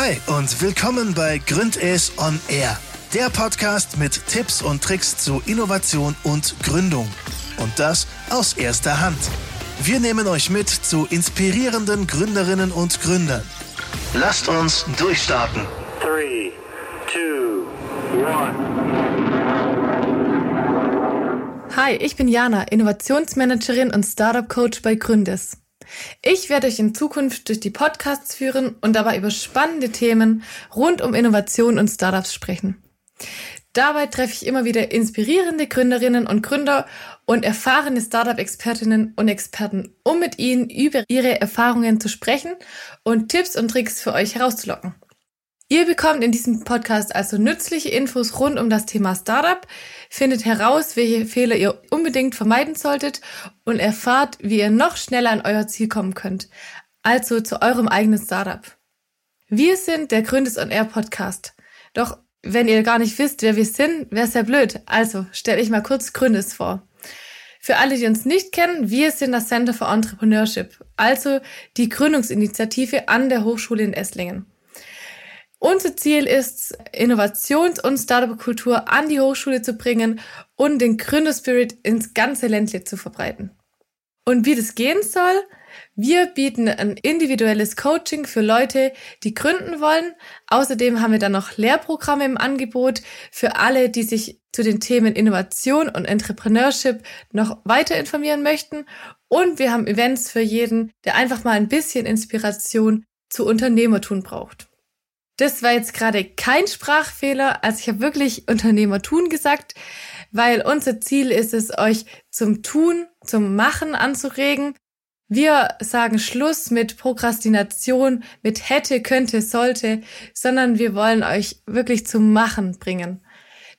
Hi und willkommen bei Gründes on Air, der Podcast mit Tipps und Tricks zu Innovation und Gründung. Und das aus erster Hand. Wir nehmen euch mit zu inspirierenden Gründerinnen und Gründern. Lasst uns durchstarten. 3, 2, 1. Hi, ich bin Jana, Innovationsmanagerin und Startup Coach bei Gründes. Ich werde euch in Zukunft durch die Podcasts führen und dabei über spannende Themen rund um Innovation und Startups sprechen. Dabei treffe ich immer wieder inspirierende Gründerinnen und Gründer und erfahrene Startup-Expertinnen und Experten, um mit ihnen über ihre Erfahrungen zu sprechen und Tipps und Tricks für euch herauszulocken. Ihr bekommt in diesem Podcast also nützliche Infos rund um das Thema Startup, findet heraus, welche Fehler ihr unbedingt vermeiden solltet und erfahrt, wie ihr noch schneller an euer Ziel kommen könnt, also zu eurem eigenen Startup. Wir sind der Gründes on Air Podcast. Doch wenn ihr gar nicht wisst, wer wir sind, wäre es ja blöd. Also stelle ich mal kurz Gründes vor. Für alle, die uns nicht kennen, wir sind das Center for Entrepreneurship, also die Gründungsinitiative an der Hochschule in Esslingen. Unser Ziel ist, Innovations- und Startup-Kultur an die Hochschule zu bringen und den Gründerspirit ins ganze Ländle zu verbreiten. Und wie das gehen soll? Wir bieten ein individuelles Coaching für Leute, die gründen wollen. Außerdem haben wir dann noch Lehrprogramme im Angebot für alle, die sich zu den Themen Innovation und Entrepreneurship noch weiter informieren möchten. Und wir haben Events für jeden, der einfach mal ein bisschen Inspiration zu Unternehmertun braucht. Das war jetzt gerade kein Sprachfehler. Also ich habe wirklich Unternehmer tun gesagt, weil unser Ziel ist es, euch zum Tun, zum Machen anzuregen. Wir sagen Schluss mit Prokrastination, mit hätte, könnte, sollte, sondern wir wollen euch wirklich zum Machen bringen.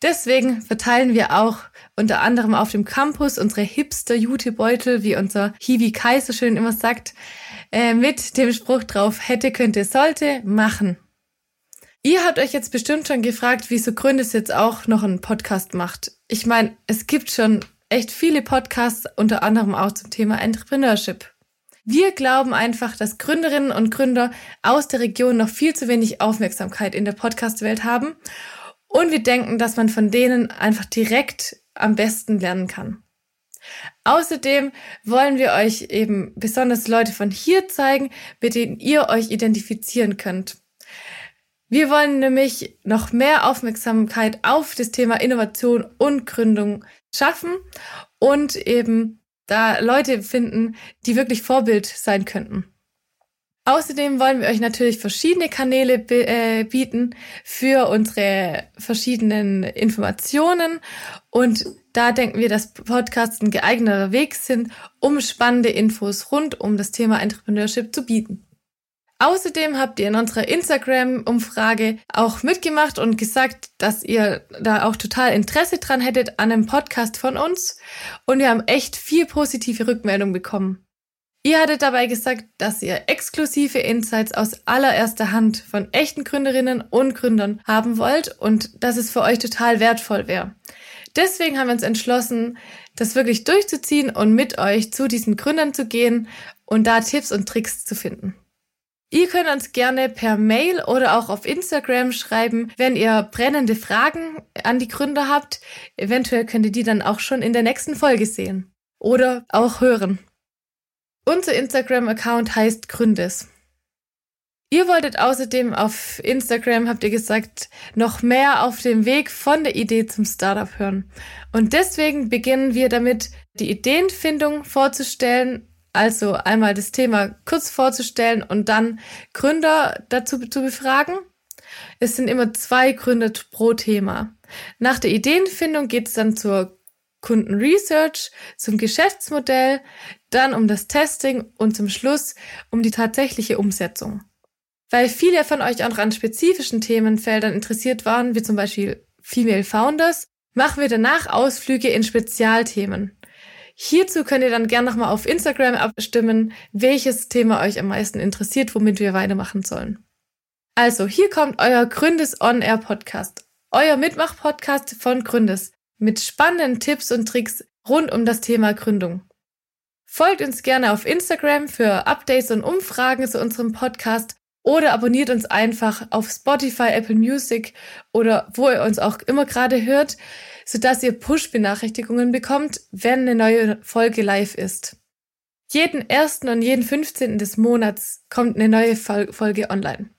Deswegen verteilen wir auch unter anderem auf dem Campus unsere Hipster-Jutebeutel, wie unser Hiwi Kai so schön immer sagt, äh, mit dem Spruch drauf, hätte, könnte, sollte, machen. Ihr habt euch jetzt bestimmt schon gefragt, wieso Gründes jetzt auch noch einen Podcast macht. Ich meine, es gibt schon echt viele Podcasts, unter anderem auch zum Thema Entrepreneurship. Wir glauben einfach, dass Gründerinnen und Gründer aus der Region noch viel zu wenig Aufmerksamkeit in der Podcast-Welt haben. Und wir denken, dass man von denen einfach direkt am besten lernen kann. Außerdem wollen wir euch eben besonders Leute von hier zeigen, mit denen ihr euch identifizieren könnt. Wir wollen nämlich noch mehr Aufmerksamkeit auf das Thema Innovation und Gründung schaffen und eben da Leute finden, die wirklich Vorbild sein könnten. Außerdem wollen wir euch natürlich verschiedene Kanäle äh, bieten für unsere verschiedenen Informationen und da denken wir, dass Podcasts ein geeigneter Weg sind, um spannende Infos rund um das Thema Entrepreneurship zu bieten. Außerdem habt ihr in unserer Instagram-Umfrage auch mitgemacht und gesagt, dass ihr da auch total Interesse dran hättet an einem Podcast von uns. Und wir haben echt viel positive Rückmeldungen bekommen. Ihr hattet dabei gesagt, dass ihr exklusive Insights aus allererster Hand von echten Gründerinnen und Gründern haben wollt und dass es für euch total wertvoll wäre. Deswegen haben wir uns entschlossen, das wirklich durchzuziehen und mit euch zu diesen Gründern zu gehen und da Tipps und Tricks zu finden. Ihr könnt uns gerne per Mail oder auch auf Instagram schreiben, wenn ihr brennende Fragen an die Gründer habt. Eventuell könnt ihr die dann auch schon in der nächsten Folge sehen oder auch hören. Unser Instagram-Account heißt Gründes. Ihr wolltet außerdem auf Instagram, habt ihr gesagt, noch mehr auf dem Weg von der Idee zum Startup hören. Und deswegen beginnen wir damit, die Ideenfindung vorzustellen also einmal das Thema kurz vorzustellen und dann Gründer dazu zu befragen. Es sind immer zwei Gründer pro Thema. Nach der Ideenfindung geht es dann zur Kundenresearch, zum Geschäftsmodell, dann um das Testing und zum Schluss um die tatsächliche Umsetzung. Weil viele von euch auch an spezifischen Themenfeldern interessiert waren, wie zum Beispiel Female Founders, machen wir danach Ausflüge in Spezialthemen. Hierzu könnt ihr dann gerne nochmal auf Instagram abstimmen, welches Thema euch am meisten interessiert, womit wir weitermachen sollen. Also, hier kommt euer Gründes On Air Podcast. Euer Mitmach-Podcast von Gründes. Mit spannenden Tipps und Tricks rund um das Thema Gründung. Folgt uns gerne auf Instagram für Updates und Umfragen zu unserem Podcast oder abonniert uns einfach auf Spotify, Apple Music oder wo ihr uns auch immer gerade hört, sodass ihr Push-Benachrichtigungen bekommt, wenn eine neue Folge live ist. Jeden ersten und jeden 15. des Monats kommt eine neue Folge online.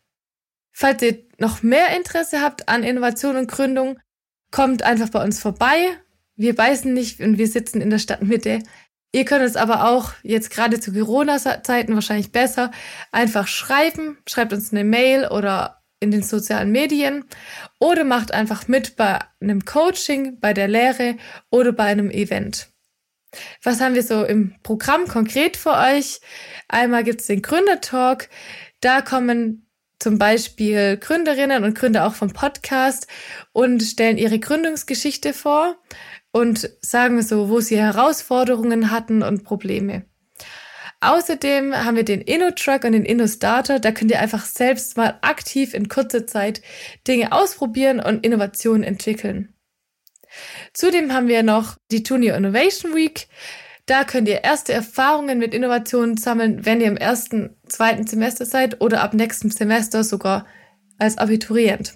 Falls ihr noch mehr Interesse habt an Innovation und Gründung, kommt einfach bei uns vorbei. Wir beißen nicht und wir sitzen in der Stadtmitte. Ihr könnt es aber auch jetzt gerade zu Corona-Zeiten wahrscheinlich besser einfach schreiben. Schreibt uns eine Mail oder in den sozialen Medien oder macht einfach mit bei einem Coaching, bei der Lehre oder bei einem Event. Was haben wir so im Programm konkret für euch? Einmal gibt es den Gründertalk. Da kommen zum Beispiel Gründerinnen und Gründer auch vom Podcast und stellen ihre Gründungsgeschichte vor und sagen so, wo sie Herausforderungen hatten und Probleme. Außerdem haben wir den InnoTruck und den InnoStarter. Da könnt ihr einfach selbst mal aktiv in kurzer Zeit Dinge ausprobieren und Innovationen entwickeln. Zudem haben wir noch die Junior Innovation Week. Da könnt ihr erste Erfahrungen mit Innovationen sammeln, wenn ihr im ersten, zweiten Semester seid oder ab nächstem Semester sogar als Abiturient.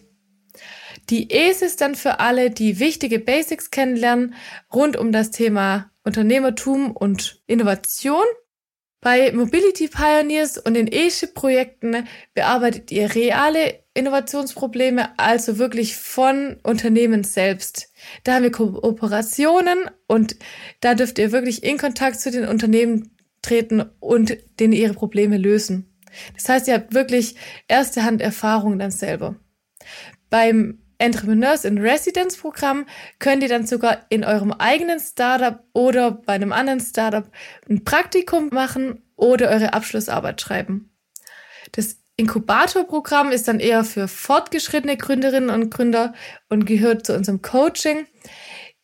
Die ES ist dann für alle, die wichtige Basics kennenlernen rund um das Thema Unternehmertum und Innovation. Bei Mobility Pioneers und den E-Ship-Projekten bearbeitet ihr reale Innovationsprobleme, also wirklich von Unternehmen selbst. Da haben wir Kooperationen und da dürft ihr wirklich in Kontakt zu den Unternehmen treten und denen ihre Probleme lösen. Das heißt, ihr habt wirklich erste Hand Erfahrung dann selber. Beim Entrepreneurs in Residence Programm könnt ihr dann sogar in eurem eigenen Startup oder bei einem anderen Startup ein Praktikum machen oder eure Abschlussarbeit schreiben. Das Inkubatorprogramm ist dann eher für fortgeschrittene Gründerinnen und Gründer und gehört zu unserem Coaching.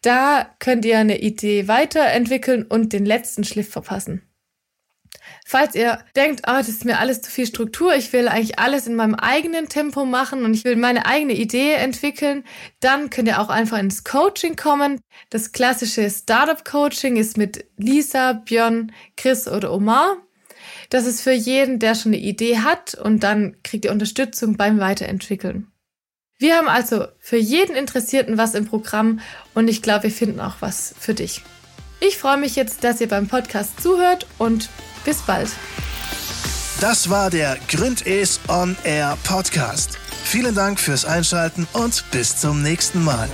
Da könnt ihr eine Idee weiterentwickeln und den letzten Schliff verpassen. Falls ihr denkt, ah, das ist mir alles zu viel Struktur, ich will eigentlich alles in meinem eigenen Tempo machen und ich will meine eigene Idee entwickeln, dann könnt ihr auch einfach ins Coaching kommen. Das klassische Startup Coaching ist mit Lisa, Björn, Chris oder Omar. Das ist für jeden, der schon eine Idee hat und dann kriegt ihr Unterstützung beim Weiterentwickeln. Wir haben also für jeden Interessierten was im Programm und ich glaube, wir finden auch was für dich. Ich freue mich jetzt, dass ihr beim Podcast zuhört und bis bald. Das war der Gründes On Air Podcast. Vielen Dank fürs Einschalten und bis zum nächsten Mal.